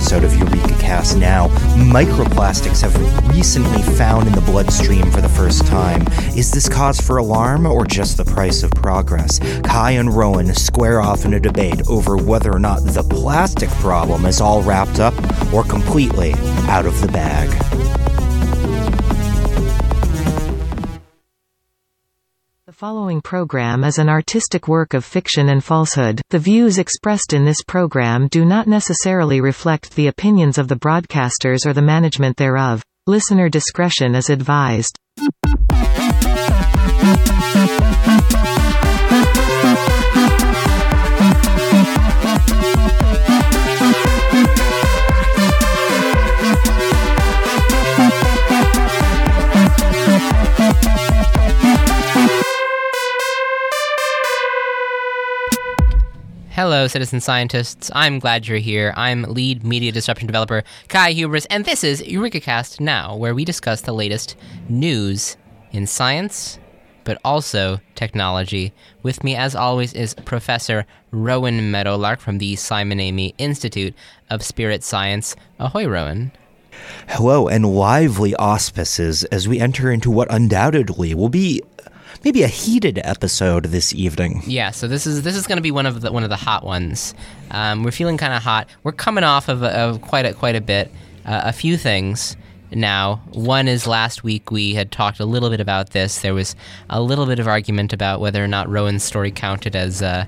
episode of Eureka Cast Now. Microplastics have recently found in the bloodstream for the first time. Is this cause for alarm or just the price of progress? Kai and Rowan square off in a debate over whether or not the plastic problem is all wrapped up or completely out of the bag. Following program is an artistic work of fiction and falsehood. The views expressed in this program do not necessarily reflect the opinions of the broadcasters or the management thereof. Listener discretion is advised. Hello, citizen scientists. I'm glad you're here. I'm lead media disruption developer Kai Hubris, and this is EurekaCast Now, where we discuss the latest news in science, but also technology. With me, as always, is Professor Rowan Meadowlark from the Simon Amy Institute of Spirit Science. Ahoy, Rowan. Hello, and lively auspices as we enter into what undoubtedly will be maybe a heated episode this evening. Yeah, so this is this is going to be one of the one of the hot ones. Um, we're feeling kind of hot. We're coming off of, of quite a quite a bit. Uh, a few things now. One is last week we had talked a little bit about this. There was a little bit of argument about whether or not Rowan's story counted as uh,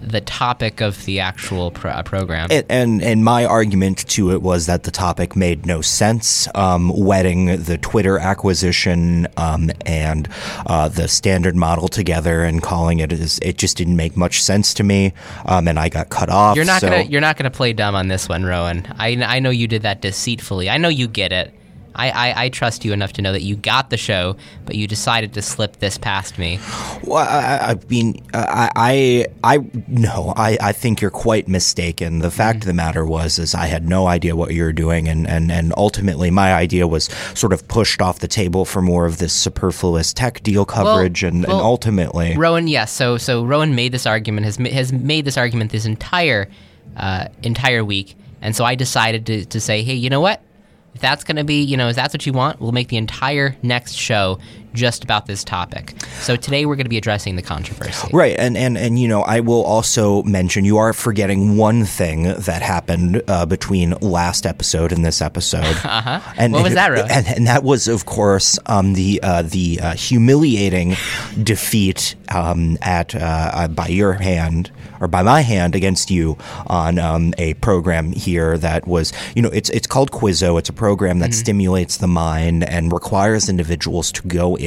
the topic of the actual pro- uh, program. And, and, and my argument to it was that the topic made no sense. Um, wedding the Twitter acquisition um, and uh, the standard model together and calling it is it just didn't make much sense to me. Um, and I got cut off. You're not so- gonna you're not gonna play dumb on this one, Rowan. I, I know you did that deceitfully. I know you get it. I, I, I trust you enough to know that you got the show, but you decided to slip this past me. Well, I, I mean, I, I, I no, I, I think you're quite mistaken. The fact of the matter was, is I had no idea what you were doing, and, and, and ultimately, my idea was sort of pushed off the table for more of this superfluous tech deal coverage, and, well, and ultimately, Rowan, yes. So so Rowan made this argument has has made this argument this entire uh, entire week, and so I decided to to say, hey, you know what? If that's going to be, you know, if that's what you want, we'll make the entire next show just about this topic. So today we're going to be addressing the controversy. Right, and, and and you know, I will also mention you are forgetting one thing that happened uh, between last episode and this episode. Uh huh. And, What was that, Rowan? And, and that was, of course, um, the uh, the uh, humiliating defeat um, at uh, uh, by your hand or by my hand against you on um, a program here that was, you know, it's it's called Quizzo. It's a program that stimulates the mind and requires individuals to go in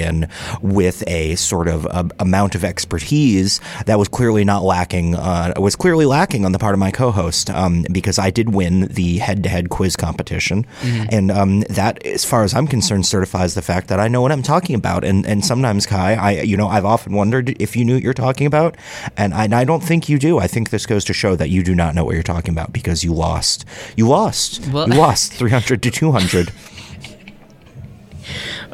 with a sort of uh amount of expertise that was clearly not lacking. Uh, was clearly lacking on the part of my co-host um, because I did win the head-to-head quiz competition, and um, that, as far as I'm concerned, certifies the fact that I know what I'm talking about. And and sometimes, Kai, I you know I've often wondered if you knew what you're talking about, and I, and I don't think you do. I think this goes to show that you do not know what you're talking about because you lost. You lost. Well- you lost 300 to 200.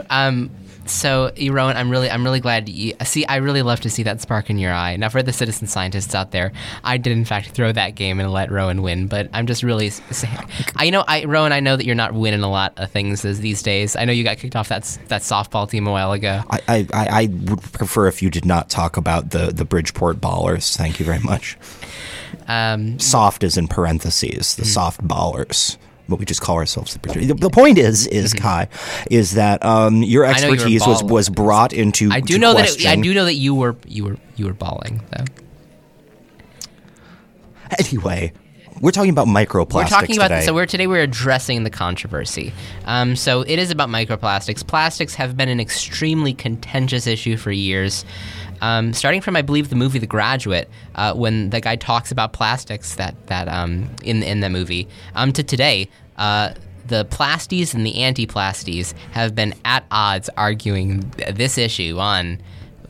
Um, so, Rowan, I'm really, I'm really glad you see. I really love to see that spark in your eye. Now, for the citizen scientists out there, I did in fact throw that game and let Rowan win. But I'm just really, I you know, I Rowan, I know that you're not winning a lot of things these days. I know you got kicked off that that softball team a while ago. I, I, I would prefer if you did not talk about the, the Bridgeport Ballers. Thank you very much. Um, Soft is in parentheses, the soft ballers. But we just call ourselves the Bridgeport. The, point is, is Kai, is that um, your Mm-hmm. you expertise was, was brought into. I do know that it, I do know that you were you were you were bawling though. Anyway, we're talking about microplastics We're talking about today. so we're today we're addressing the controversy. Um, so it is about microplastics. Plastics have been an extremely contentious issue for years. Um, starting from I believe the movie The Graduate, uh, when the guy talks about plastics that that um, in in the movie, um, to today. Uh, the plasties and the anti-plasties have been at odds arguing th- this issue on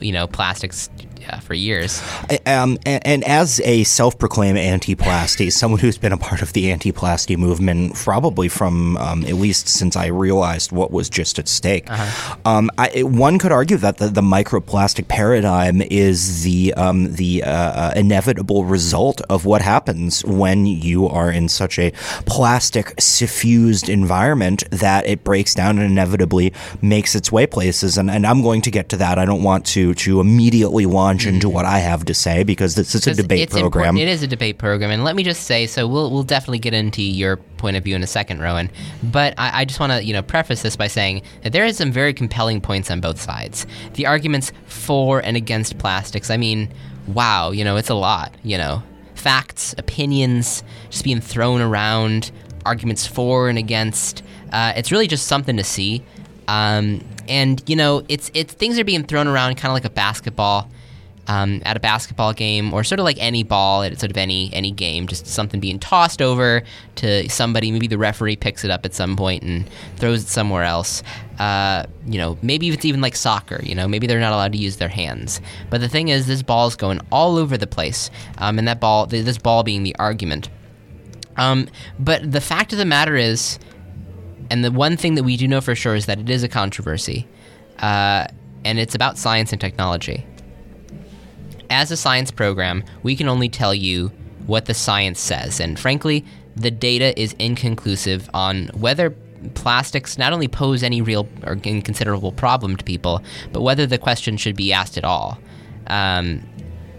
you know plastics uh, for years. Um, and, and, as a self-proclaimed anti-plasty, someone who's been a part of the anti-plasty movement probably from um, at least since I realized what was just at stake, uh-huh. um, I, one could argue that the, the microplastic paradigm is the um, the uh, uh, inevitable result of what happens when you are in such a plastic suffused environment that it breaks down and inevitably makes its way places. And, and I'm going to get to that. I don't want to to immediately launch into what I have to say because this is a debate program. It is a debate program, and let me just say, so we'll we'll definitely get into your point of view in a second, Rowan. But I, I just want to you know preface this by saying that there is some very compelling points on both sides. The arguments for and against plastics. I mean, wow, you know, it's a lot. You know, facts, opinions, just being thrown around, arguments for and against. Uh, it's really just something to see. Um, and you know, it's it's things are being thrown around kind of like a basketball um, at a basketball game, or sort of like any ball at sort of any any game, just something being tossed over to somebody. Maybe the referee picks it up at some point and throws it somewhere else. Uh, you know, maybe it's even like soccer. You know, maybe they're not allowed to use their hands. But the thing is, this ball is going all over the place, um, and that ball, this ball being the argument. Um, but the fact of the matter is, and the one thing that we do know for sure is that it is a controversy, uh, and it's about science and technology as a science program, we can only tell you what the science says. And frankly, the data is inconclusive on whether plastics not only pose any real or considerable problem to people, but whether the question should be asked at all. Um,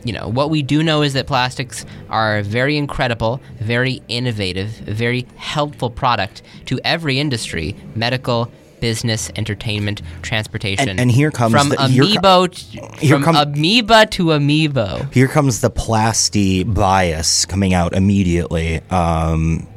you know, what we do know is that plastics are a very incredible, very innovative, very helpful product to every industry medical, business, entertainment, transportation. And, and here comes from the, amiibo here from com- amoeba to amiibo. Here comes the plasty bias coming out immediately. Um,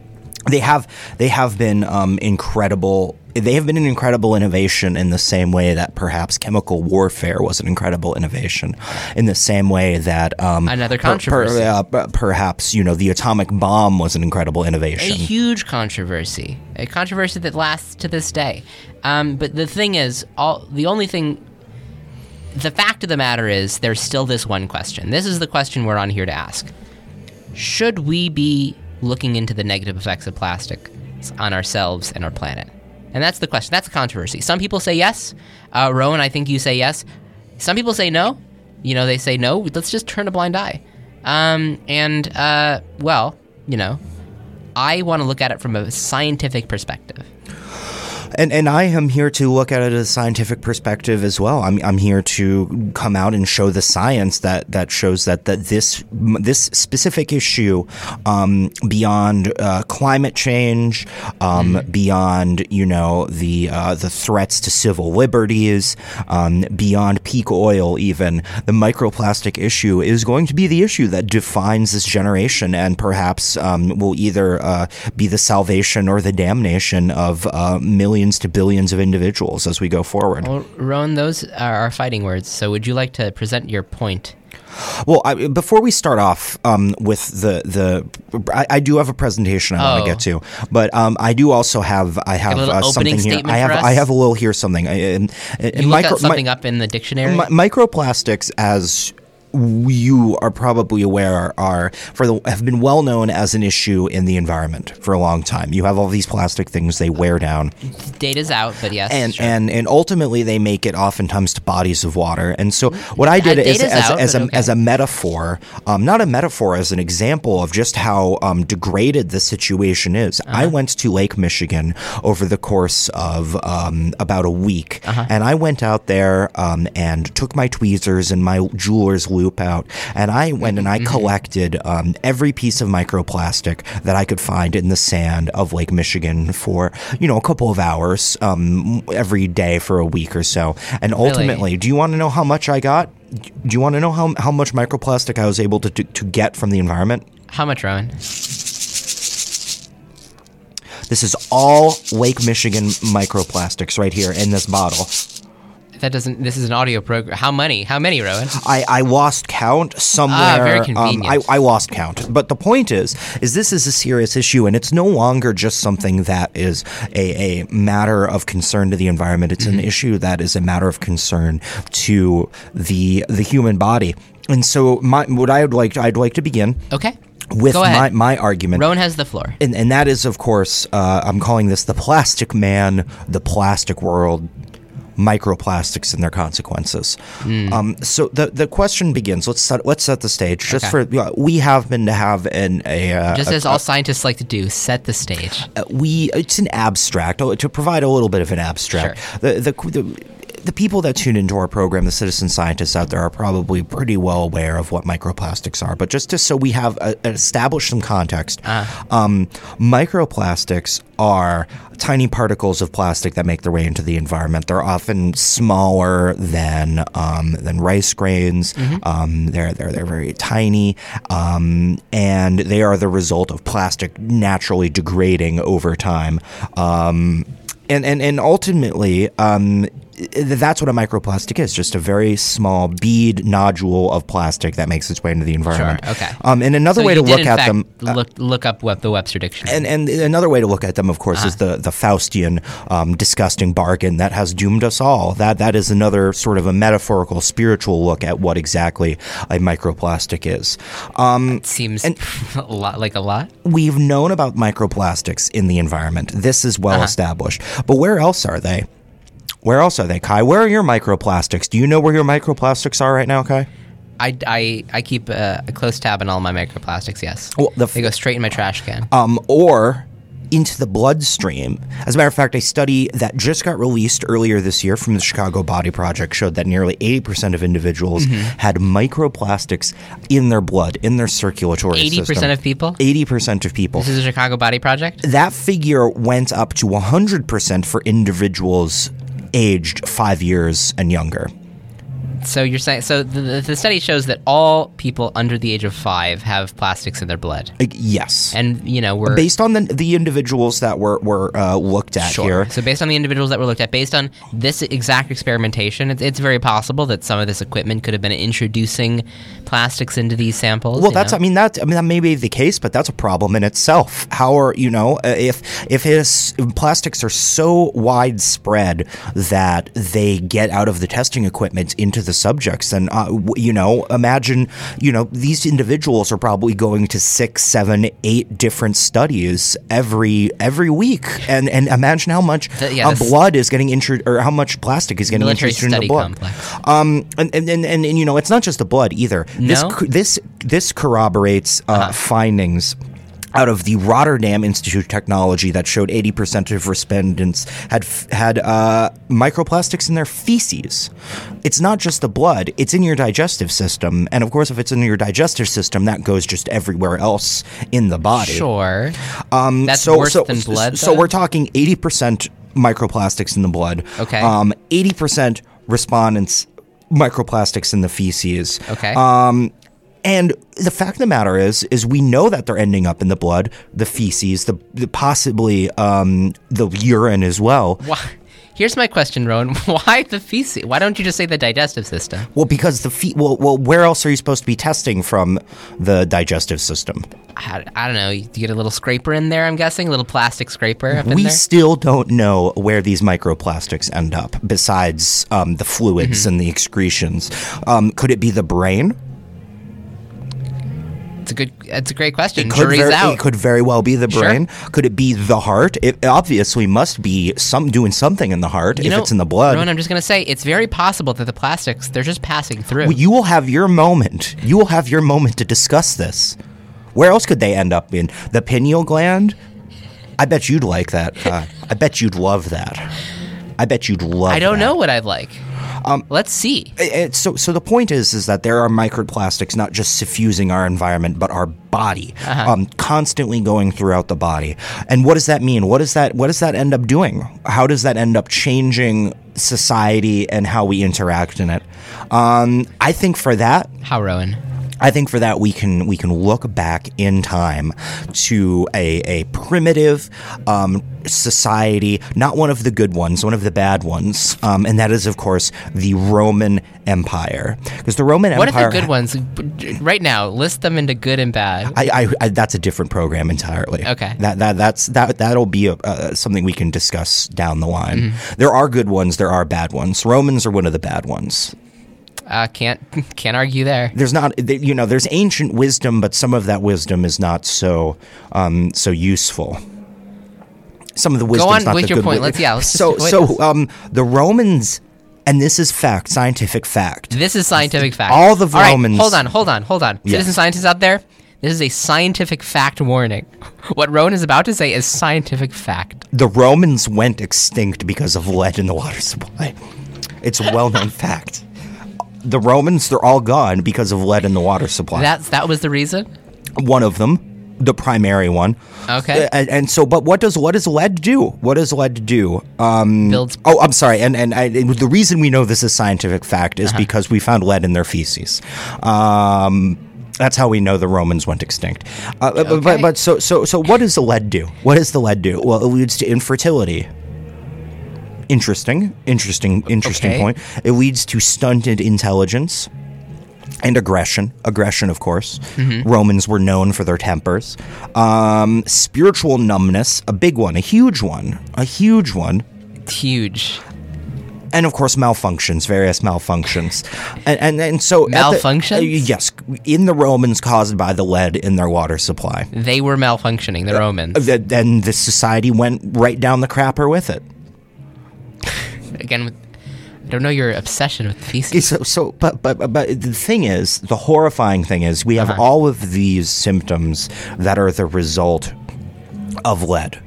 they have they have been um, incredible they have been an incredible innovation in the same way that perhaps chemical warfare was an incredible innovation, in the same way that um, another controversy. Per, per, uh, perhaps you know the atomic bomb was an incredible innovation. A huge controversy, a controversy that lasts to this day. Um, but the thing is, all the only thing, the fact of the matter is, there's still this one question. This is the question we're on here to ask: Should we be looking into the negative effects of plastic on ourselves and our planet? And that's the question. That's the controversy. Some people say yes. Uh, Rowan, I think you say yes. Some people say no. You know, they say no. Let's just turn a blind eye. Um, and, uh, well, you know, I want to look at it from a scientific perspective. And and I am here to look at it as a scientific perspective as well. I'm I'm here to come out and show the science that that shows that that this this specific issue, um, beyond uh, climate change, um, mm. beyond you know the uh, the threats to civil liberties, um, beyond peak oil, even the microplastic issue is going to be the issue that defines this generation and perhaps um, will either uh, be the salvation or the damnation of uh, millions millions to billions of individuals as we go forward. Well, Rowan, those are our fighting words. So would you like to present your point? Well, I, before we start off um, with the the, I, I, do have a presentation I oh. want to get to, but um, I do also have I have uh, something here. I have I have a little here something. I, and, and you micro, something up in the dictionary. Mi- microplastics as you are probably aware are for the, have been well known as an issue in the environment for a long time. You have all these plastic things they wear down. Data's out, but yes, and sure. and and ultimately they make it oftentimes to bodies of water. And so what I did uh, is as, out, as a okay. as a metaphor, um, not a metaphor, as an example of just how um, degraded the situation is. Uh-huh. I went to Lake Michigan over the course of um, about a week, uh-huh. and I went out there um, and took my tweezers and my jeweler's loop out. And I went and I mm-hmm. collected um, every piece of microplastic that I could find in the sand of Lake Michigan for, you know, a couple of hours um, every day for a week or so. And ultimately, really? do you want to know how much I got? Do you want to know how, how much microplastic I was able to, to, to get from the environment? How much, Ron? This is all Lake Michigan microplastics right here in this bottle. That doesn't. This is an audio program. How many? How many, Rowan? I, I lost count somewhere. Ah, very um, convenient. I, I lost count. But the point is, is this is a serious issue, and it's no longer just something that is a, a matter of concern to the environment. It's Mm-hmm. an issue that is a matter of concern to the the human body. And so, my, what I would like, I'd like to begin Okay. with my, my argument. Rowan has the floor. and, and that is, of course, uh, I'm calling this the plastic man, the plastic world, microplastics and their consequences. Hmm. Um, so the the question begins. Let's set let's set the stage. Just Okay. for we happen to have an a, uh, Just a- as all scientists like to do, set the stage. uh, we it's an abstract oh, to provide a little bit of an abstract. The, the the the people that tune into our program, the citizen scientists out there, are probably pretty well aware of what microplastics are. But just to, so we have uh, established some context, um, microplastics are tiny particles of plastic that make their way into the environment. They're often smaller than um, than rice grains. Um, they're they're they're very tiny, um, and they are the result of plastic naturally degrading over time. Um, and, and, and ultimately, um, that's what a microplastic is just a very small bead nodule of plastic that makes its way into the environment. okay. Um, and another So way to look at them. uh, Look look up what the Webster dictionary. and, and another way to look at them, of course, Uh-huh. is the, the Faustian um, disgusting bargain that has doomed us all. That that is another sort of a metaphorical, spiritual look at what exactly a microplastic is. Um, seems a lot like a lot. we've known about microplastics in the environment. This is well established. But where else are they? Where else are they, Kai? Where are your microplastics? Do you know where your microplastics are right now, Kai? I, I, I keep a, a close tab on all my microplastics. Yes, Well, the f- they go straight in my trash can. um, or into the bloodstream. As a matter of fact, a study that just got released earlier this year from the Chicago Body Project showed that nearly 80% of individuals Mm-hmm. had microplastics in their blood, in their circulatory Eighty system. percent of people. 80% of people. This is a Chicago Body Project. that figure went up to 100% for individuals aged five years and younger. So you're saying so the, the- study shows that all people under the age of five have plastics in their blood, Like, yes. and you know we're Based on the, the individuals that were, were uh, looked at Sure. here, So based on the individuals that were looked at, based on this exact experimentation, it's, it's very possible that some of this equipment could have been introducing plastics into these samples. Well, that's know? I mean that I mean that may be the case, but that's a problem in itself. How are you know uh, if if his if plastics are so widespread that they get out of the testing equipment into the subjects, then uh, you know imagine you know these individuals are probably going to six, seven, eight different studies every every week, and and imagine how much The- yeah, uh, blood is getting introduced or how much plastic is getting introduced into study the blood. complex. Um, and, and, and, and, you know, it's not just the blood either. This No? Uh-huh. this this corroborates uh, findings out of the Rotterdam Institute of Technology that showed 80% of respondents had f- had uh, microplastics in their feces. It's not just the blood; it's in your digestive system, and of course, if it's in your digestive system, that goes just everywhere else in the body. Sure. Um, That's so, worse so, than blood, So though? we're talking 80% microplastics in the blood. Okay. Um, 80% respondents microplastics in the feces. Okay. Um, and the fact of the matter is, is we know that they're ending up in the blood, the feces, the, the possibly um, the urine as well. Why? Here's my question, Rowan. Why the feces? Why don't you just say the digestive system? Well, because the fe- well, well, where else are you supposed to be testing from the digestive system? I, I don't know. You get a little scraper in there. I'm guessing a little plastic scraper up in we still don't know where these microplastics end up, besides um, the fluids Mm-hmm. and the excretions. Um, could it be the brain? It's a good. It's a great question. Could Jury's ver- out. It could very well be the Sure. brain. Could it be the heart? It obviously must be some doing something in the heart You if know, it's in the blood. Rowan, I'm just gonna say it's very possible that the plastics they're just passing through. Well, you will have your moment. You will have your moment to discuss this. Where else could they end up in? The pineal gland? I bet you'd like that. Uh, I bet you'd love that. I bet you'd love. I don't that. know what I'd like. Um, Let's see. It- so, so the point is, is that there are microplastics not just suffusing our environment, but our body, Uh-huh. um, constantly going throughout the body. And what does that mean? What does that What does that end up doing? How does that end up changing society and how we interact in it? Um, I think for that, How, Rowan? I think for that we can we can look back in time to a, a primitive um, society, not one of the good ones, one of the bad ones, um, and that is of course the Roman Empire. Because the Roman What Empire, are the good ones? Right now, list them into good and bad. I, I, I, that's a different program entirely. Okay. That that that's that that'll be a, uh, something we can discuss down the line. Mm-hmm. There are good ones. There are bad ones. Romans are one of the bad ones. Uh, can't can't argue there. There's not, you know, there's ancient wisdom, but some of that wisdom is not so um, so useful. Some of the wisdom. Go on not with your point. wi- Let's- yeah, let's so so um, the Romans, and this is fact, scientific fact. This is scientific fact. All the right, Romans- hold on, hold on, hold on. Citizen scientists out there, this is a scientific fact warning. What Rowan is about to say is scientific fact. the Romans went extinct because of lead in the water supply. It's a well-known fact. The Romans, they're all gone because of lead in the water supply. That's that was the reason. one of them, the primary one. Okay. Uh, And, and so, but what does what does lead do? What does lead do? Um, Builds. Oh, I'm sorry. And and I, the reason we know this is scientific fact Uh-huh. is because we found lead in their feces. Um, that's how we know the Romans went extinct. Uh, Okay. But but so so so what does the lead do? What does the lead do? Well, it leads to infertility. Interesting, interesting, interesting Okay. point. It leads to stunted intelligence and aggression. Aggression, of course. Mm-hmm. Romans were known for their tempers. Um, spiritual numbness, a big one, a huge one, a huge one. Huge. And of course, malfunctions, various malfunctions, and and, and so at the- Malfunctions? uh, yes, in the Romans caused by the lead in their water supply. They were malfunctioning. The Romans. Th- Then the society went right down the crapper with it. Again, with, I don't know your obsession with feces. Okay, So, so, but, but, but the thing is, the horrifying thing is, we have uh-huh. all of these symptoms that are the result of lead.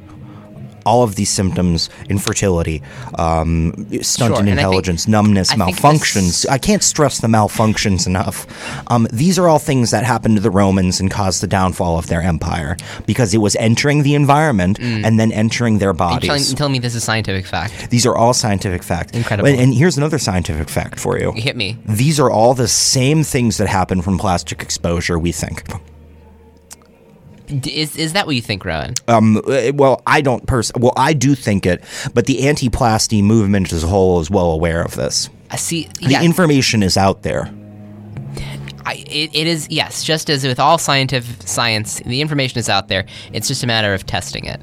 All of these symptoms: infertility, um, stunted Sure, and I think- intelligence, numbness, I malfunctions. this- I can't stress the malfunctions enough. Um, these are all things that happened to the Romans and caused the downfall of their empire because it was entering the environment and then entering their You're bodies. telling, telling me this is scientific fact. These are all scientific facts. Incredible. And, and here's another scientific fact for you. Hit me. These are all the same things that happen from plastic exposure, we think. Is is that what you think, Rowan? Um, uh, well, I don't pers- well, I do think it, but the anti-plasty movement as a whole is well aware of this. I see. The Yeah, information is out there. I, it, it is. Yes, just as with all scientific science, the information is out there. It's just a matter of testing it.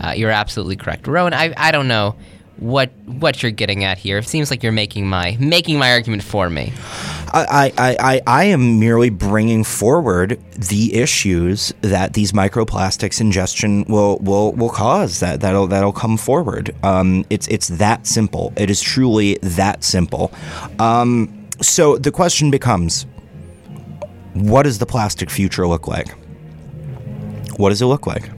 Uh, you're absolutely correct, Rowan. I I don't know what what you're getting at here. It seems like you're making my making my argument for me. I, I, I, I am merely bringing forward the issues that these microplastics ingestion will, will, will cause. That that'll that'll come forward. Um, it's it's that simple. It is truly that simple. Um, so the question becomes, what does the plastic future look like? What does it look like?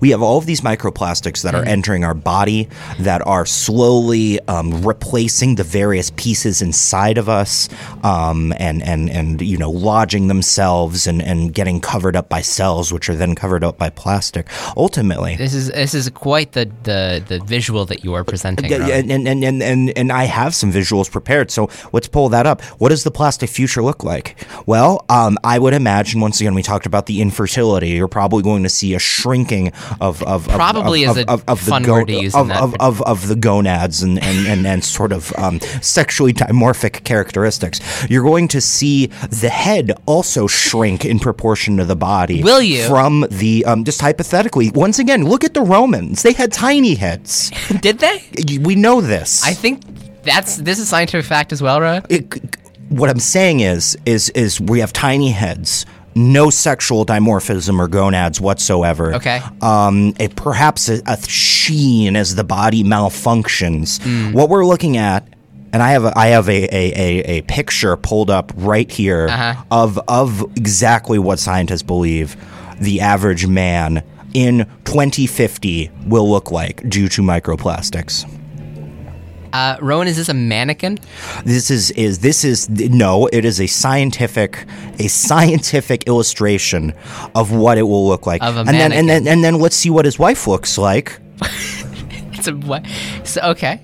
We have all of these microplastics that are entering our body that are slowly um, replacing the various pieces inside of us um, and, and, and, you know, lodging themselves and, and getting covered up by cells, which are then covered up by plastic. Ultimately, This is this is quite the the, the visual that you are presenting. Rowan. and, and, and, and, and I have some visuals prepared, so let's pull that up. What does the plastic future look like? Well, um, I would imagine, once again, we talked about the infertility. You're probably going to see a shrinking of. of of- Probably of, is of, a of, fun go- word to use Of, of, of, the gonads and, and, and, and sort of um, sexually dimorphic characteristics. You're going to see the head also shrink in proportion to the body. Will you? From the, um, just hypothetically, once again, look at the Romans. They had tiny heads. Did they? We know this. I think that's this is a scientific fact as well. It- what I'm saying is, is, is we have tiny heads, no sexual dimorphism or gonads whatsoever. Okay. Um, it, perhaps a, a sheen as the body malfunctions. Hmm. What we're looking at. And I have a, I have a, a, a, a picture pulled up right here Uh-huh. of of exactly what scientists believe the average man in 2050 will look like due to microplastics. Uh, Rowan, is this a mannequin? This is is this is no, it is a scientific a scientific illustration of what it will look like. Of a and then and mannequin. then and then let's see what his wife looks like. It's a what? So, okay.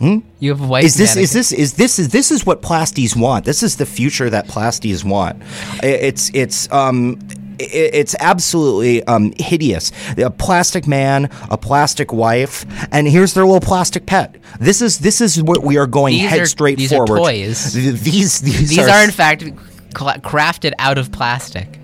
You have white. Is this mannequin. is this is this is this is what plasties want? This is the future that plasties want. It's it's um it's absolutely um, hideous. A plastic man, a plastic wife, and here's their little plastic pet. This is this is what we are going These head are- straight these are toys. These these, These are in fact crafted out of plastic.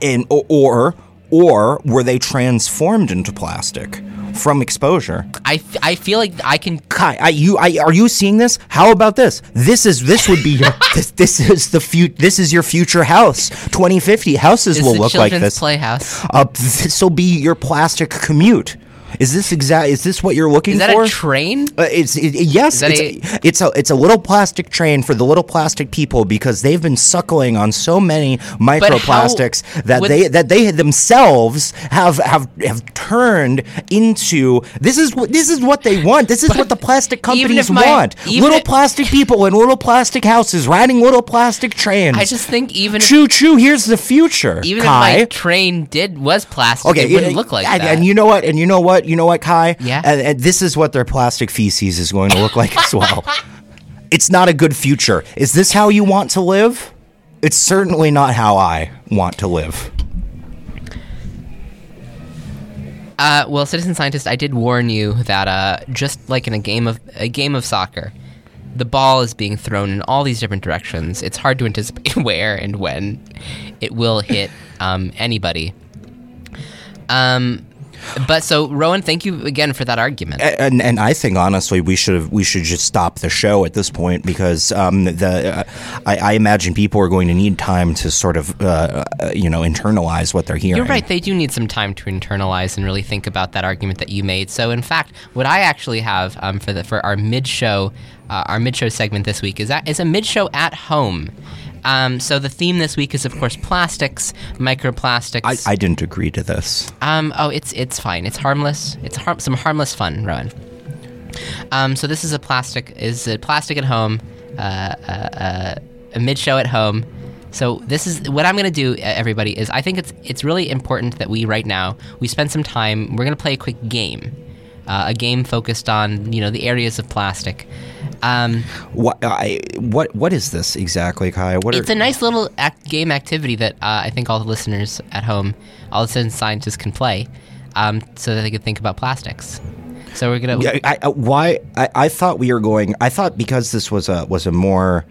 in, or or were they transformed into plastic from exposure? I, f- I feel like I can. Kai, I, you, I, are you seeing this? How about this? This is this would be your, this, this is the future. This is your future house. 2050 houses This will look like this. playhouse. Uh, this will be your plastic commute. Is this exact? Is this what you're looking for? Is that for? a train? Uh, it's it, it- yes, it's a- it's a it's a little plastic train for the little plastic people because they've been suckling on so many microplastics that they that they themselves have have have turned into this is what this is what they want. This is what the plastic companies my- want. Little plastic people in little plastic houses riding little plastic trains. I just think even if, choo choo. Here's the future. even Kai. if my train did was plastic, Okay, it wouldn't look like and, that. and you know what? And you know what? You know what, Kai? Yeah? And, and this is what their plastic feces is going to look like as well. It's not a good future. Is this how you want to live? It's certainly not how I want to live. Uh, well, citizen scientist, I did warn you that uh, just like in a game of a game of soccer, the ball is being thrown in all these different directions. It's hard to anticipate where and when it will hit um, anybody. Um, but so Rowan, thank you again for that argument. A- And and I think honestly we should we should just stop the show at this point because um, the uh, I, I imagine people are going to need time to sort of uh, uh, you know internalize what they're hearing. You're right. They do need some time to internalize and really think about that argument that you made. So, in fact, what I actually have um, for the for our mid show, uh, our mid show segment this week is that is a mid show at home. Um, so the theme this week is, of course, plastics, microplastics. I, I didn't agree to this. Um, oh, it's it's fine. It's harmless. It's har- some harmless fun, Rowan. Um, so this is a plastic is a plastic at home, uh, uh, uh, a mid show at home. So this is what I'm gonna do, uh, everybody. Is I think it's it's really important that we right now we spend some time. We're gonna play a quick game, uh, a game focused on you know the areas of plastic. Um, What I what what is this exactly, Kai? What it's are, a nice little act- game activity that uh, I think all the listeners at home, all the citizen scientists can play, um, so that they can think about plastics. So we're gonna. Yeah, I, I, why? I, I thought we were going. I thought because this was a was a more,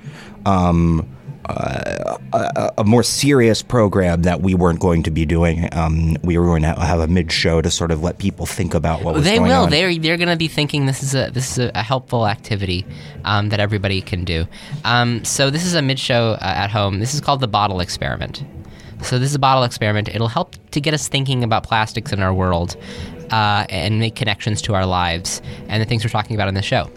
um, uh, a, a more serious program that we weren't going to be doing. Um, we were going to have a mid show to sort of let people think about what was They going will. on. They're they're going to be thinking this is a this is a, a helpful activity um, that everybody can do. Um, so this is a mid show uh, at home. This is called the bottle experiment. So this is a bottle experiment. It'll help to get us thinking about plastics in our world uh, and make connections to our lives and the things we're talking about in the show.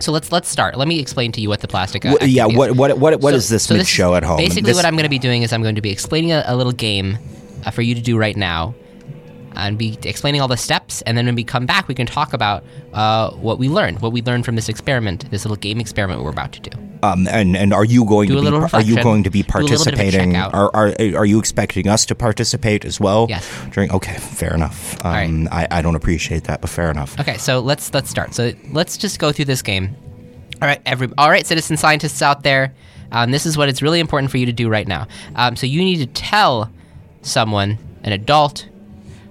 So let's let's start. Let me explain to you what the plastic. Uh, Wh- yeah. is. What what what what So- is this so mid is show at home? Basically, This- what I'm going to be doing is I'm going to be explaining a, a little game uh, for you to do right now, and be explaining all the steps. And then when we come back, we can talk about uh, what we learned, what we learned from this experiment, this little game experiment we're about to do. Um, and and are you going Do to be are you going to be do a bit of a participating? Are, are are you expecting us to participate as well? Yes. During okay, fair enough. Um, right. I, I don't appreciate that, but fair enough. Okay, so let's let's start. So let's just go through this game. All right, every all right, citizen scientists out there. Um, this is what it's really important for you to do right now. Um, so you need to tell someone, an adult,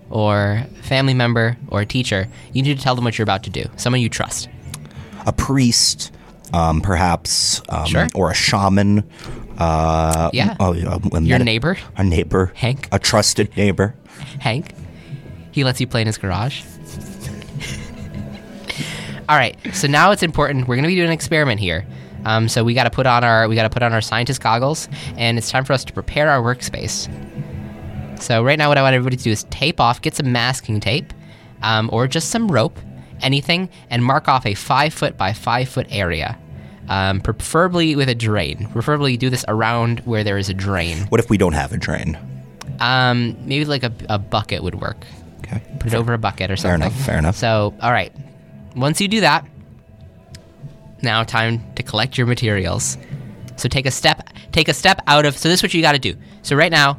or family member, or a teacher. You need to tell them what you're about to do. Someone you trust. a priest, um, perhaps, um, Sure. or a shaman. Uh, Yeah. Oh, a, a Your medi- neighbor, a neighbor, Hank? a trusted neighbor. Hank. He lets you play in his garage. All right, so now it's important. We're gonna be doing an experiment here. Um, so we got to put on our we got to put on our scientist goggles, and it's time for us to prepare our workspace. So right now, what I want everybody to do is tape off, get some masking tape, um, or just some rope, anything, and mark off a five foot by five foot area. Um, preferably with a drain. Preferably do this around where there is a drain. What if we don't have a drain? Um, maybe like a, a bucket would work. Okay. Put it over a bucket or something. Fair enough, fair enough. So, all right. Once you do that, now time to collect your materials. So take a step take a step out of so this is what you got to do. So right now,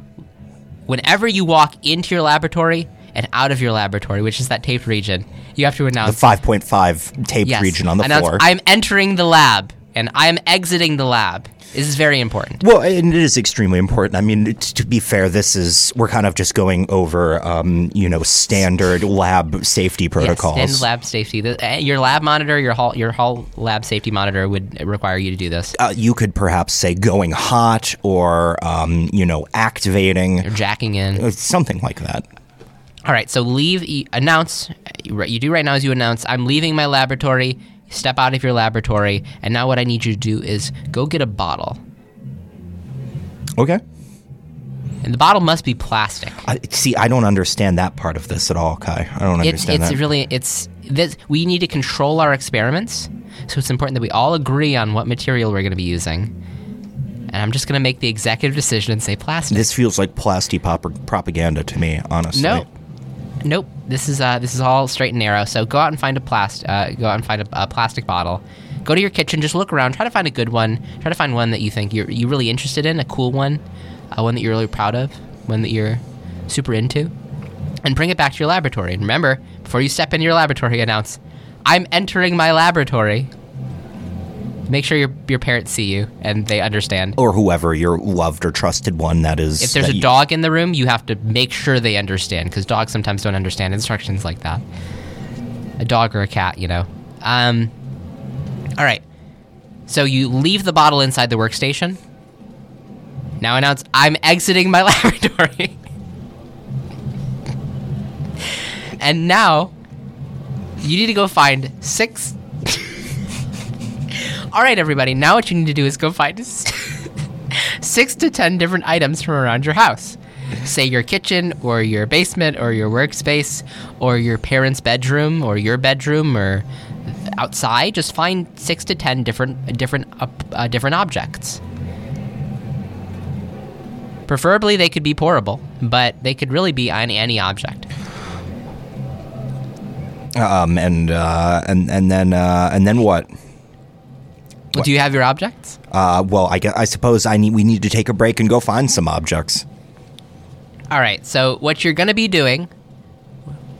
whenever you walk into your laboratory, and out of your laboratory, which is that taped region, you have to announce The 5.5 taped yes, region on the announce, floor. I'm entering the lab and I am exiting the lab. This is very important. Well, and it is extremely important. I mean, t- to be fair, this is we're kind of just going over, um, you know, standard lab safety protocols. Yes, lab safety. The, uh, your lab monitor, your hall, your hall lab safety monitor would require you to do this. uh, you could perhaps say going hot or, um, you know, activating, Or jacking in. uh, something like that. All right, so leave. Announce. You do right now is you announce, "I'm leaving my laboratory." Step out of your laboratory, and now what I need you to do is go get a bottle, Okay. and the bottle must be plastic. I, see, I don't understand that part of this at all, Kai. I don't It's understand it's that. really it's this. We need to control our experiments, so it's important that we all agree on what material we're going to be using. And I'm just going to make the executive decision and say plastic. this feels like plastic pop- propaganda to me, honestly. No, nope. This is uh, this is all straight and narrow. So go out and find a plast. Uh, go out and find a, a plastic bottle. Go to your kitchen. Just look around. Try to find a good one. Try to find one that you think you're you really interested in. A cool one, uh, one that you're really proud of, one that you're super into, and bring it back to your laboratory. And remember, before you step into your laboratory, announce, "I'm entering my laboratory." Make sure your your parents see you and they understand. Or whoever your loved or trusted one that is. If there's a you- dog in the room, you have to make sure they understand because dogs sometimes don't understand instructions like that. A dog or a cat, you know. Um, all right. So you leave the bottle inside the workstation. Now announce I'm exiting my laboratory. and now you need to go find six. All right, everybody. Now what you need to do is go find six to ten different items from around your house. Say your kitchen or your basement or your workspace or your parents' bedroom or your bedroom or outside. Just find six to ten different different uh, uh, different objects. Preferably, they could be pourable, but they could really be any any object. um, and uh, and and then uh, and then what? Well, do you have your objects? Uh, well, I, I suppose I need we need to take a break and go find some objects. All right. So what you're going to be doing,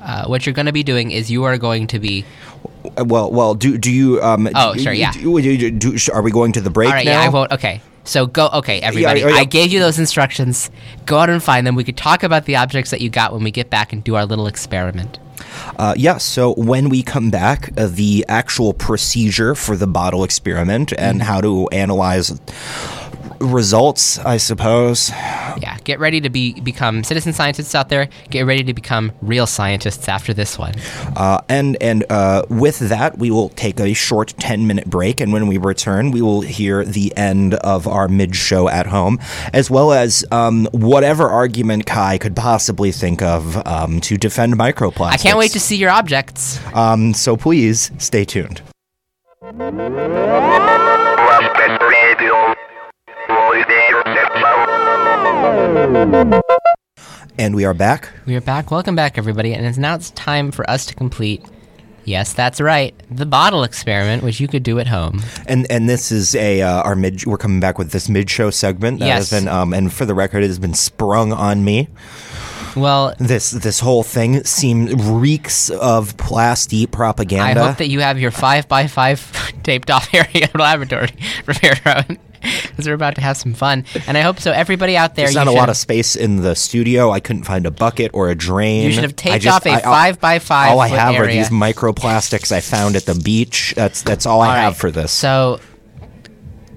uh, what you're going to be doing is you are going to be. Well, well, do do you? Um, Oh, do- sure, yeah. do- do- do- are we going to the break All right. now? Yeah, I won't. Okay. So go. Okay, everybody. yeah, yeah. I gave you those instructions. Go out and find them. We could talk about the objects that you got when we get back and do our little experiment. Uh, yeah, so when we come back, uh, the actual procedure for the bottle experiment and Mm-hmm. how to analyze results, I suppose. Yeah. Get ready to be become citizen scientists out there. Get ready to become real scientists after this one. Uh, and and uh, with that, we will take a short 10 minute break. And when we return, we will hear the end of our mid show at home, as well as um, whatever argument Kai could possibly think of um, to defend microplastics. I can't wait to see your objects. Um, so please stay tuned. And we are back. We are back. Welcome back, everybody. And it's now it's time for us to complete. Yes, that's right. The bottle experiment, which you could do at home. And and this is a uh, our mid. We're coming back with this mid show segment that Yes. has been um and for the record, it has been sprung on me. Well, This this whole thing seems reeks of plastic I propaganda. hope that you have your five by five taped off area laboratory prepared, because we're about to have some fun. And I hope so. Everybody out there, There's not a lot of space in the studio. I couldn't find a bucket or a drain. You should have taped just- off a I- five by five. All I have are these microplastics I found at the beach. That's that's all I All have for this. So,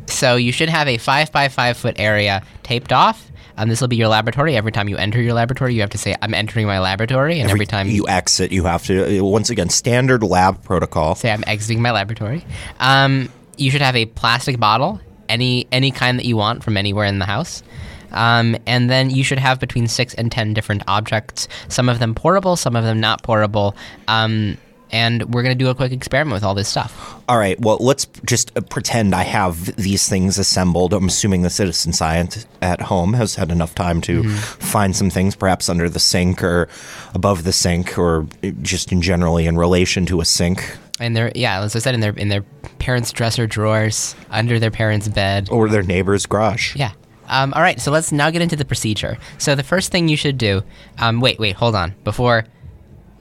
so you should have a five by five foot area taped off. And this will be your laboratory. Every time you enter your laboratory, you have to say, "I'm entering my laboratory." And every, time you exit, you have to uh, once again standard lab protocol. say I'm exiting my laboratory. Um, you should have a plastic bottle, any any kind that you want from anywhere in the house. Um, and then you should have between six and ten different objects. Some of them portable, some of them not portable. Um, and we're gonna do a quick experiment with all this stuff. All right. Well, let's just uh, pretend I have these things assembled. I'm assuming the citizen science at home has had enough time to Mm-hmm. find some things, perhaps under the sink or above the sink, or just in generally in relation to a sink And they're yeah, as I said, in their in their parents' dresser drawers, under their parents' bed. or their neighbor's garage. Yeah. Um, all right, so let's now get into the procedure. So the first thing you should do. Um, wait, wait, hold on. Before,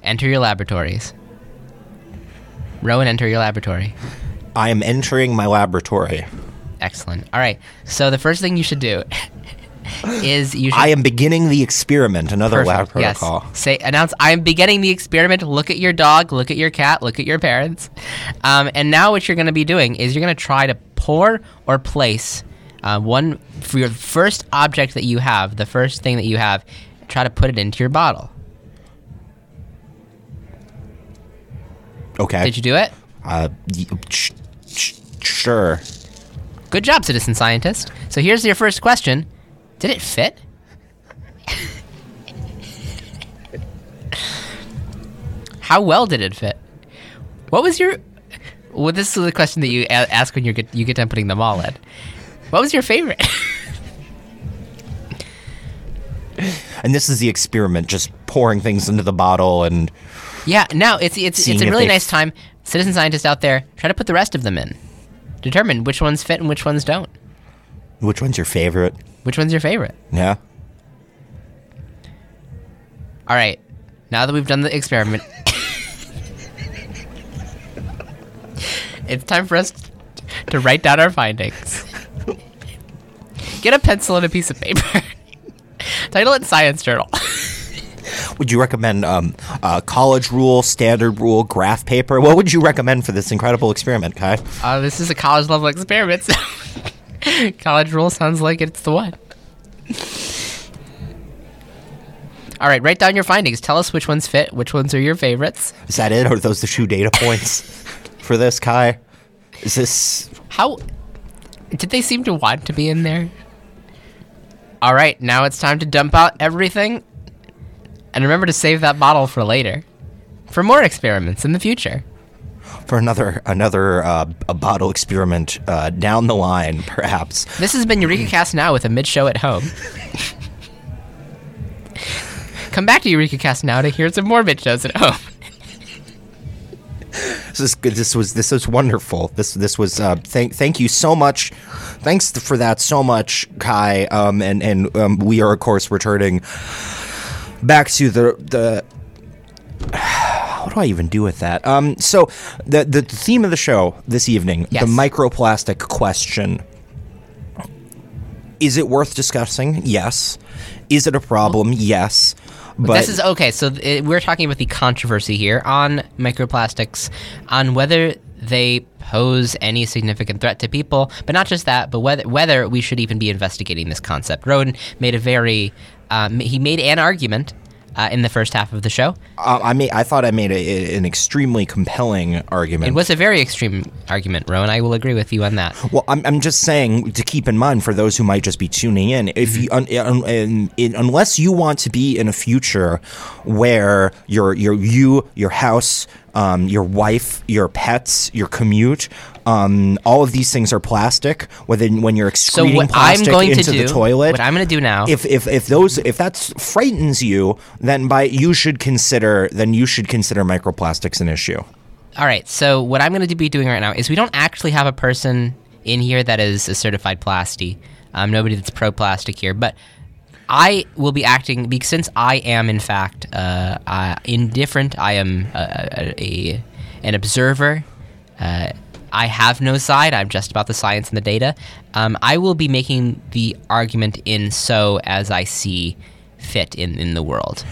enter your laboratories. Rowan, enter your laboratory. I am entering my laboratory. Excellent. All right. So the first thing you should do is you should I am beginning the experiment. Another lab Perfect, yes. protocol. Say announce I am beginning the experiment. Look at your dog, look at your cat, look at your parents. Um, and now what you're going to be doing is you're going to try to pour or place uh, one for your first object that you have, the first thing that you have, try to put it into your bottle. Okay. Did you do it? Uh, sh- sure. Good job, citizen scientist. So here's your first question. Did it fit? How well did it fit? What was your Well, this is the question that you a- ask when you get you get done putting them all in. What was your favorite? And this is the experiment, just pouring things into the bottle and yeah, now it's it's it's a really nice time. Citizen scientists out there, try to put the rest of them in. Determine which ones fit and which ones don't. Which one's your favorite? Which one's your favorite? Yeah. All right. Now that we've done the experiment, it's time for us to write down our findings. Get a pencil and a piece of paper. Title it Science Journal. Would you recommend um, uh, college rule, standard rule, graph paper? What would you recommend for this incredible experiment, Kai? Uh, this is a college level experiment. So college rule sounds like it's the one. All right, write down your findings. Tell us which ones fit, which ones are your favorites. Is that it? Or are those the two data points for this, Kai? Is this How did they seem to want to be in there? All right, now it's time to dump out everything. And remember to save that bottle for later. For more experiments in the future. For another another uh, a bottle experiment uh, down the line, perhaps? This has been Eureka Cast Now with a mid show at home. Come back to Eureka Cast Now to hear some more mid shows at home. This is good. This was this was wonderful. This this was uh, thank thank you so much. Thanks for that so much, Kai. Um, and and um, we are of course returning back to the the. What do I even do with that? Um, so the the theme of the show this evening, Yes. the microplastic question. Is it worth discussing? Yes. Is it a problem? Yes. But this is okay. So th- we're talking about the controversy here on microplastics, on whether they pose any significant threat to people, but not just that, but whether whether we should even be investigating this concept. Rowan made a very um, he made an argument uh, in the first half of the show. uh, I made, I thought I made a, an extremely compelling argument. It was a very extreme argument, Rowan. I will agree with you on that. Well, I'm, I'm just saying to keep in mind for those who might just be tuning in, if you un, un, un, in, unless you want to be in a future where your your you your house, um, your wife, your pets, your commute, um, all of these things are plastic. When when you're So excreting I'm plastic going to into do, the toilet, what I'm going to do now, if if if those if that frightens you, then by you should consider then you should consider microplastics an issue. All right. So what I'm going to be doing right now is we don't actually have a person in here that is a certified plasti. Um, nobody that's pro plastic here, but I will be acting because since I am in fact uh, uh, indifferent. I am a, a, a an observer. Uh, I have no side. I'm just about the science and the data. Um, I will be making the argument in so as I see fit in in the world.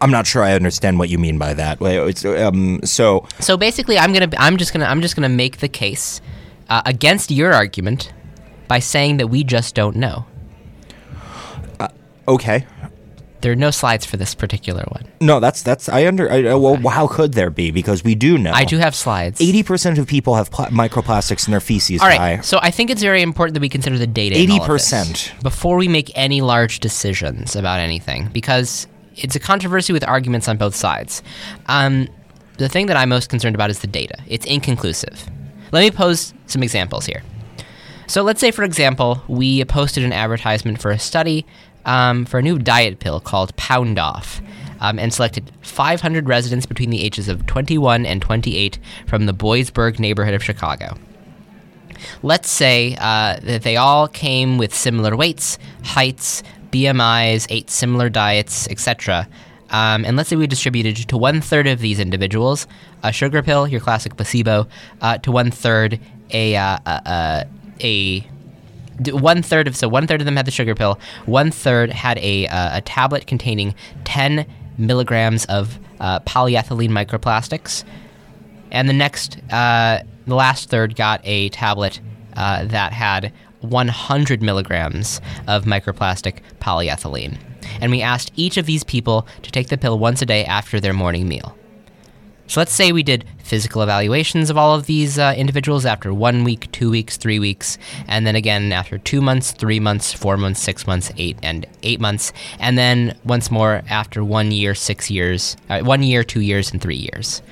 I'm not sure I understand what you mean by that. It's, um, so So basically, I'm gonna, I'm just gonna, I'm just gonna make the case uh, against your argument by saying that we just don't know. okay, There are no slides for this particular one. no, that's that's I under. I, well, how could there be? Because we do know. I do have slides. Eighty percent of people have pla- microplastics in their feces. All right, so I think it's very important that we consider the data. in all of this 80%. before we make any large decisions about anything, because it's a controversy with arguments on both sides. Um, the thing that I'm most concerned about is the data. It's inconclusive. Let me pose some examples here. So let's say, for example, we posted an advertisement for a study um, for a new diet pill called Pound Off. Um, and selected 500 residents between the ages of 21 and 28 from the Boysburg neighborhood of Chicago. let's say uh, that they all came with similar weights, heights, BMIs, ate similar diets, etc. Um, and let's say we distributed to one third of these individuals a sugar pill, your classic placebo, uh, to one third a uh, a, a d- one third of so one third of them had the sugar pill, one third had a uh, a tablet containing ten milligrams of uh, polyethylene microplastics, and the next uh, the last third got a tablet uh, that had 100 milligrams of microplastic polyethylene. And we asked each of these people to take the pill once a day after their morning meal. So let's say we did physical evaluations of all of these uh, individuals after one week, two weeks, three weeks, and then again after two months, three months, four months, six months, eight, and eight months, and then once more after one year, six years, uh, one year, two years, and three years.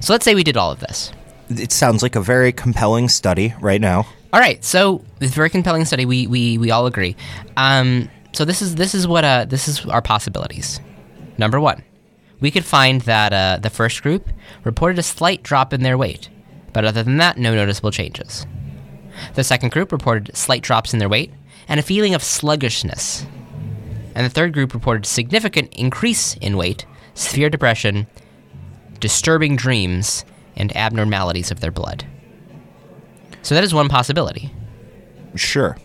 So let's say we did all of this. It sounds like a very compelling study right now. All right, so it's a very compelling study. We we, we all agree. Um, so this is this is what uh, this is our possibilities. Number one, we could find that uh, the first group reported a slight drop in their weight, but other than that, no noticeable changes. The second group reported slight drops in their weight and a feeling of sluggishness. And the third group reported significant increase in weight, severe depression, disturbing dreams, and abnormalities of their blood. So that is one possibility. Sure.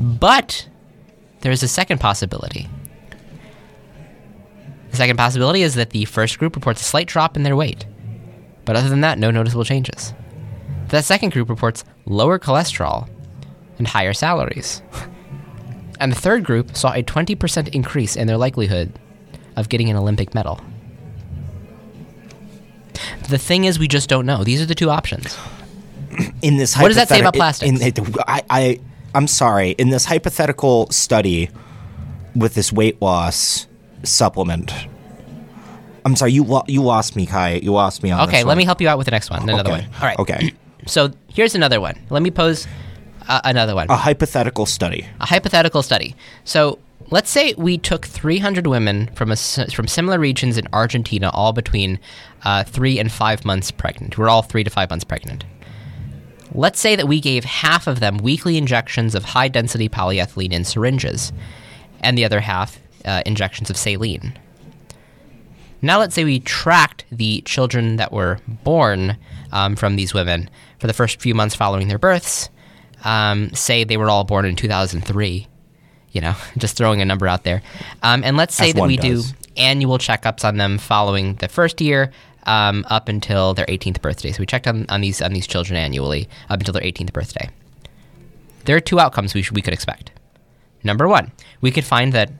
But there is a second possibility. The second possibility is that the first group reports a slight drop in their weight, but other than that, no noticeable changes. The second group reports lower cholesterol and higher salaries. And the third group saw a 20% increase in their likelihood of getting an Olympic medal. The thing is, we just don't know. These are the two options. in this What does that say about plastics? in- I, I I'm sorry. In this hypothetical study with this weight loss supplement, I'm sorry. You lo- you lost me, Kai. You lost me on Okay, let me help you out with the next one. Another Okay. one. All right. Okay. So here's another one. Let me pose uh, another one. A hypothetical study. a hypothetical study. So let's say we took 300 women from a, from similar regions in Argentina, all between uh, three and five months pregnant. We're all three to five months pregnant. Let's say that we gave half of them weekly injections of high density polyethylene in syringes, and the other half uh, injections of saline. Now, let's say we tracked the children that were born um, from these women for the first few months following their births. Um, say they were all born in 2003, you know, just throwing a number out there. Um, and let's say As that we does. do annual checkups on them following the first year um, up until their 18th birthday. So we checked on, on these on these children annually up until their 18th birthday. There are two outcomes we, sh- we could expect. Number one, we could find that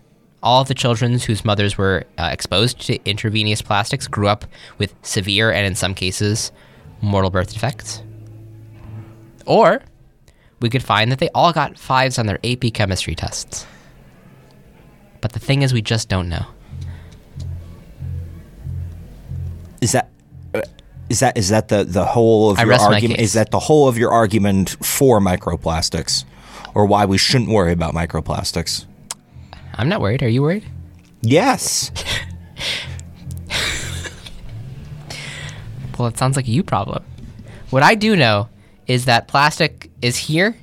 all of the children whose mothers were uh, exposed to intravenous plastics grew up with severe and, in some cases, mortal birth defects. Or we could find that they all got fives on their AP chemistry tests. But the thing is, we just don't know. Is that uh, is that is that the the whole of I your argument? Is that the whole of your argument for microplastics, or why we shouldn't worry about microplastics? I'm not worried. Are you worried? Yes. Well, it sounds like a you problem. What I do know is that plastic is here,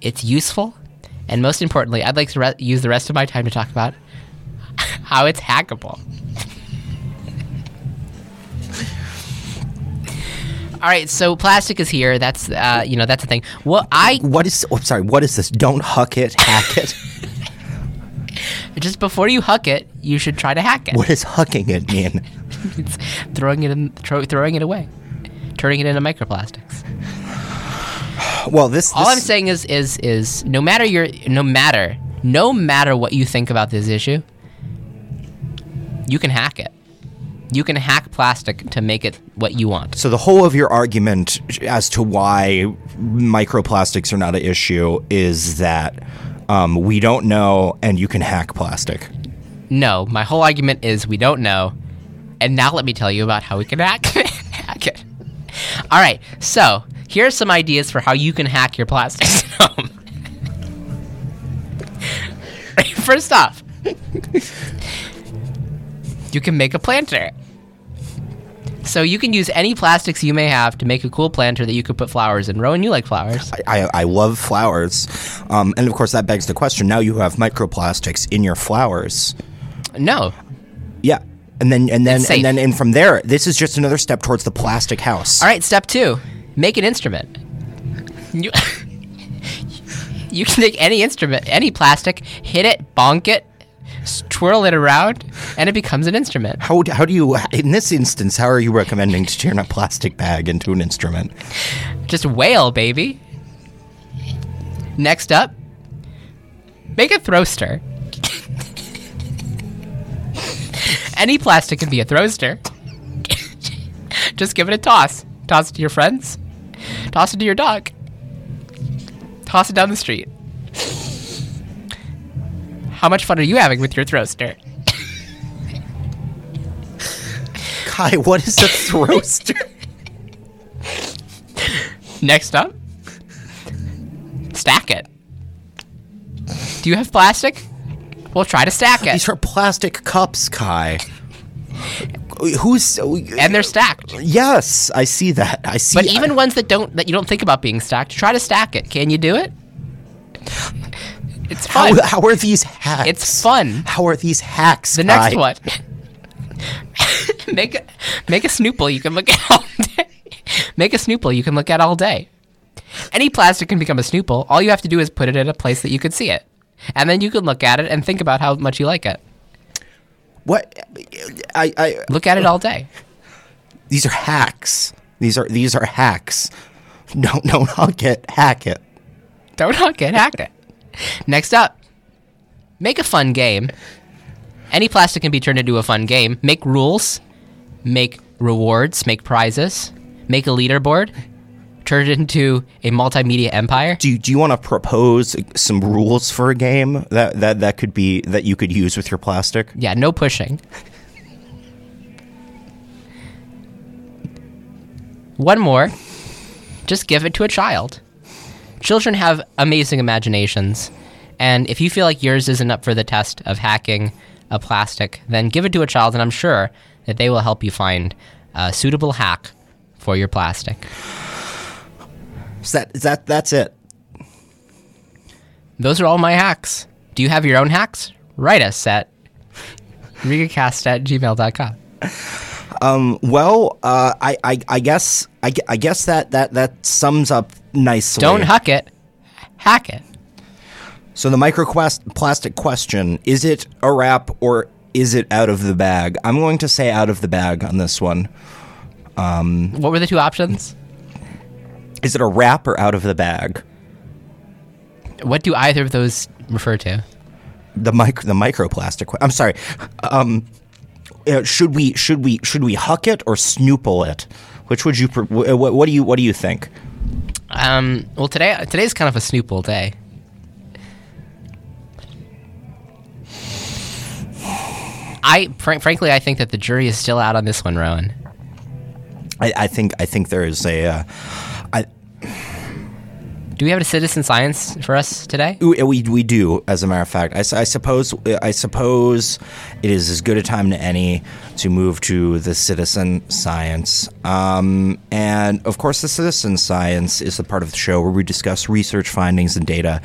it's useful, and most importantly, I'd like to re- use the rest of my time to talk about how it's hackable. All right, so plastic is here. That's uh, you know that's the thing. What I What is? Oh, sorry. What is this? Don't huck it. Hack it. just before you huck it, you should try to hack it. what does hucking it mean? It's throwing it in, throw, throwing it away, turning it into microplastics. Well, this. All I'm saying is is is no matter your no matter no matter what you think about this issue, you can hack it. You can hack plastic to make it what you want. So the whole of your argument as to why microplastics are not an issue is that um, we don't know, and you can hack plastic. No, my whole argument is we don't know. And now let me tell you about how we can hack, hack it. All right, so here are some ideas for how you can hack your plastics at. First off, you can make a planter. So you can use any plastics you may have to make a cool planter that you could put flowers in. Rowan, you like flowers. I, I love flowers. Um, and of course, that begs the question now you have microplastics in your flowers. No. Yeah. And then, and then, and then, and from there, this is just another step towards the plastic house. All right, step two make an instrument. You, you can take any instrument, any plastic, hit it, bonk it, twirl it around, and it becomes an instrument. How, how do you, in this instance, how are you recommending to turn a plastic bag into an instrument? Just wail, baby. Next up, make a throster. Any plastic can be a throster. Just give it a toss. Toss it to your friends. Toss it to your dog. Toss it down the street. How much fun are you having with your throster? Kai, what is a throster? Next up, stack it. Do you have plastic? We'll try to stack it. These are plastic cups, Kai. Who's And they're stacked. Yes, I see that. I see. But even ones that don't that you don't think about being stacked, try to stack it. Can you do it? It's how, fun. how are these hacks? It's fun. How are these hacks? The next one. make a make a snoople you can look at all day. Make a snoople you can look at all day. Any plastic can become a snoople. All you have to do is put it in a place that you could see it. And then you can look at it and think about how much you like it. What? I, I. Look at it all day. These are hacks. These are these are hacks. No, no, hug it, hack it. Don't hug it, hack it. Next up, make a fun game. Any plastic can be turned into a fun game. Make rules, make rewards, make prizes, make a leaderboard, turn it into a multimedia empire. Do you, do you want to propose some rules for a game that, that that could be that you could use with your plastic? Yeah, no pushing. One more. Just give it to a child. Children have amazing imaginations, and if you feel like yours isn't up for the test of hacking a plastic, then give it to a child, and I'm sure that they will help you find a suitable hack for your plastic. Is that is that that's it? Those are all my hacks. Do you have your own hacks? Write us at rigacast at gmail.com. Well, uh, I, I I guess I, I guess that that that sums up nicely. Don't huck it, hack it. So the microquest plastic question: Is it a wrap or is it out of the bag? I'm going to say out of the bag on this one. What were the two options? Is it a wrap or out of the bag? What do either of those refer to? The mic the microplastic. I'm sorry. Um, uh, should we should we should we huck it or snoople it? Which would you? Pre- what, what do you what do you think? Um, well, today today's kind of a snoople day. I fr- frankly, I think that the jury is still out on this one, Rowan. I, I think I think there is a. Uh, Do we have a citizen science for us today? we, we we do, as a matter of fact. I, I suppose I suppose it is as good a time to any to move to the citizen science. Um, and of course, the citizen science is the part of the show where we discuss research findings and data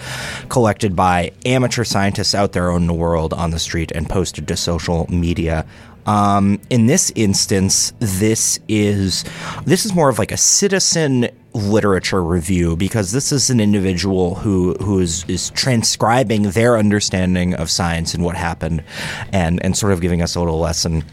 collected by amateur scientists out there in the world on the street and posted to social media. Um, in this instance, this is this is more of like a citizen literature review because this is an individual who who is is transcribing their understanding of science and what happened, and and sort of giving us a little lesson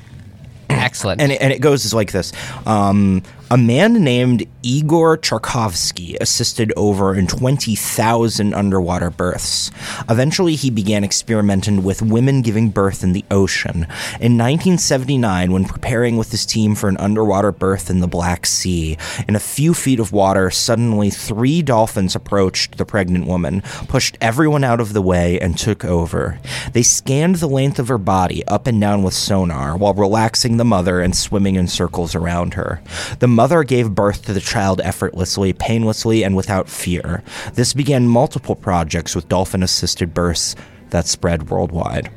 Excellent. and it, and it goes like this. Um, a man named Igor Charkovsky assisted over in 20,000 underwater births. Eventually, he began experimenting with women giving birth in the ocean. In 1979, when preparing with his team for an underwater birth in the Black Sea, in a few feet of water, suddenly three dolphins approached the pregnant woman, pushed everyone out of the way, and took over. They scanned the length of her body up and down with sonar while relaxing the mother and swimming in circles around her. The mother gave birth to the child effortlessly, painlessly, and without fear. This began multiple projects with dolphin assisted births that spread worldwide.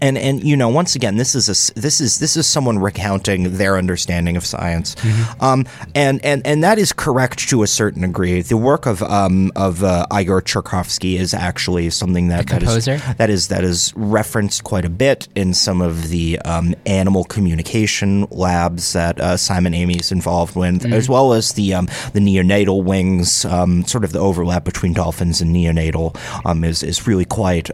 And and you know once again this is a this is this is someone recounting their understanding of science um, and and and that is correct to a certain degree the work of um, of uh, Igor Charkovsky is actually something that that is, that is that is referenced quite a bit in some of the um, animal communication labs that uh, Simon Amy is involved with, as well as the um, the neonatal wings. Um, sort of the overlap between dolphins and neonatal um, is is really quite.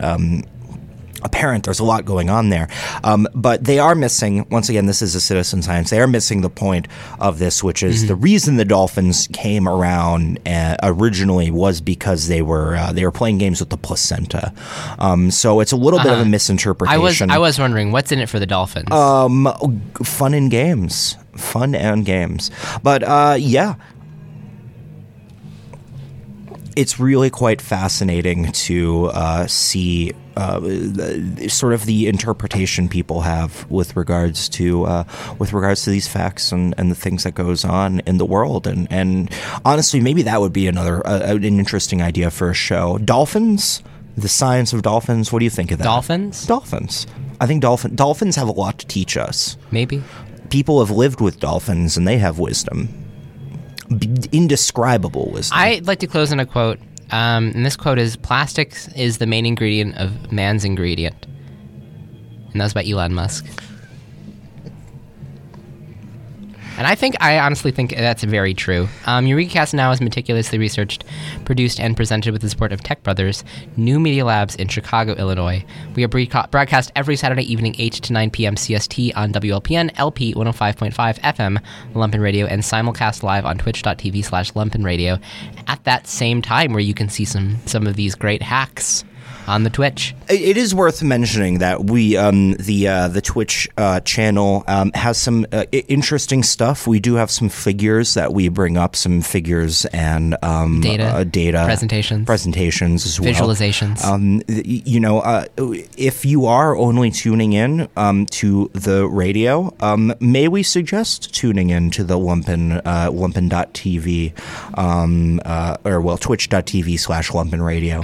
Apparent. There's a lot going on there. Um, but they are missing, once again, this is a citizen science, they are missing the point of this, which is the reason the Dolphins came around uh, originally was because they were uh, they were playing games with the placenta. Um, so it's a little bit of a misinterpretation. was I was wondering what's in it for the Dolphins. Um, fun and games, fun and games. But uh, yeah, it's really quite fascinating to uh, see uh, sort of the interpretation people have with regards to uh, with regards to these facts and, and the things that goes on in the world. And and honestly, maybe that would be another uh, an interesting idea for a show. Dolphins. The science of dolphins. What do you think of that? Dolphins? Dolphins. I think dolphin dolphins have a lot to teach us. Maybe. People have lived with dolphins and they have wisdom. Indescribable wisdom. I'd like to close on a quote. Um, and this quote is Plastics is the main ingredient of man's ingredient. And that was by Elon Musk. And I think, I honestly think that's very true. Um, EurekaCast now is meticulously researched, produced, and presented with the support of Tech Brothers, New Media Labs in Chicago, Illinois. We are broadcast every Saturday evening, 8 to 9 p.m. CST on WLPN, LP 105.5 FM, Lumpen Radio, and simulcast live on twitch.tv slash Lumpen Radio at that same time where you can see some, some of these great hacks on the Twitch. It- is worth mentioning that we um, the uh, the Twitch uh, channel um, has some uh, interesting stuff. We do have some figures that we bring up, some figures and um, Data. uh, data Presentations. presentations as well. Visualizations. Um, you know, uh, if you are only tuning in um, to the radio, um, may we suggest tuning in to the Lumpen uh, Lumpen.tv um, uh, or well Twitch.tv slash Lumpen Radio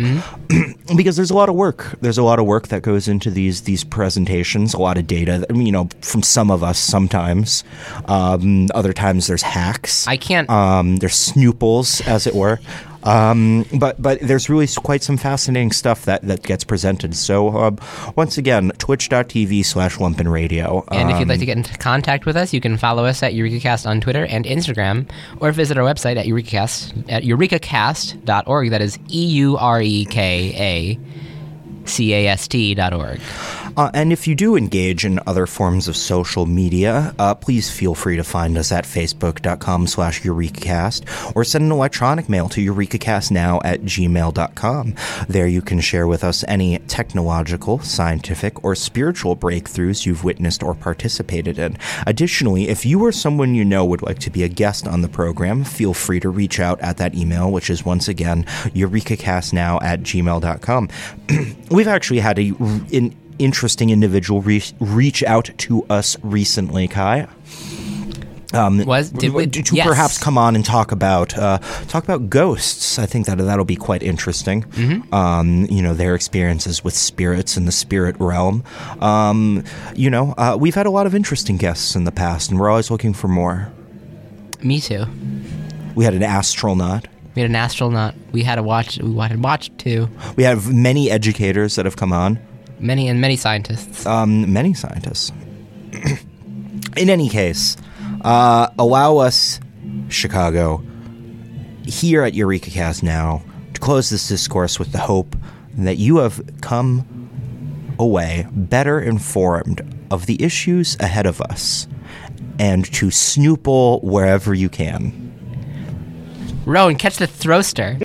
because there's a lot of work. There's a lot of work that goes into these these presentations. A lot of data. I mean, you know, from some of us sometimes. Um, other times there's hacks. I can't. Um, there's snooples, as it were. Um, but but there's really quite some fascinating stuff that, that gets presented. So um, once again, twitch.tv slash lumpen radio. And if you'd like Um, to get in contact with us, you can follow us at EurekaCast on Twitter and Instagram, or visit our website at EurekaCast at eurekacast.org. That is E U R E K A C A S T dot org. Uh, and if you do engage in other forms of social media, uh, please feel free to find us at facebook.com slash eurekacast or send an electronic mail to eurekacastnow at gmail.com. There you can share with us any technological, scientific, or spiritual breakthroughs you've witnessed or participated in. Additionally, if you or someone you know would like to be a guest on the program, feel free to reach out at that email, which is once again eurekacastnow at gmail.com. We've actually had a, an interesting individual re- reach out to us recently, Kai. Um, Was- did we- to yes. perhaps come on and talk about uh, talk about ghosts. I think that that'll be quite interesting. Mm-hmm. Um, you know their experiences with spirits in the spirit realm. Um, you know uh, we've had a lot of interesting guests in the past, and we're always looking for more. Me too. We had an astral astronaut. We had an astronaut. We had a watch. We wanted watch too. We have many educators that have come on. Many and many scientists. um, many scientists. In any case, uh, allow us, Chicago, here at Eureka Cast now, to close this discourse with the hope that you have come away better informed of the issues ahead of us and to snoople wherever you can. Rowan, catch the throaster.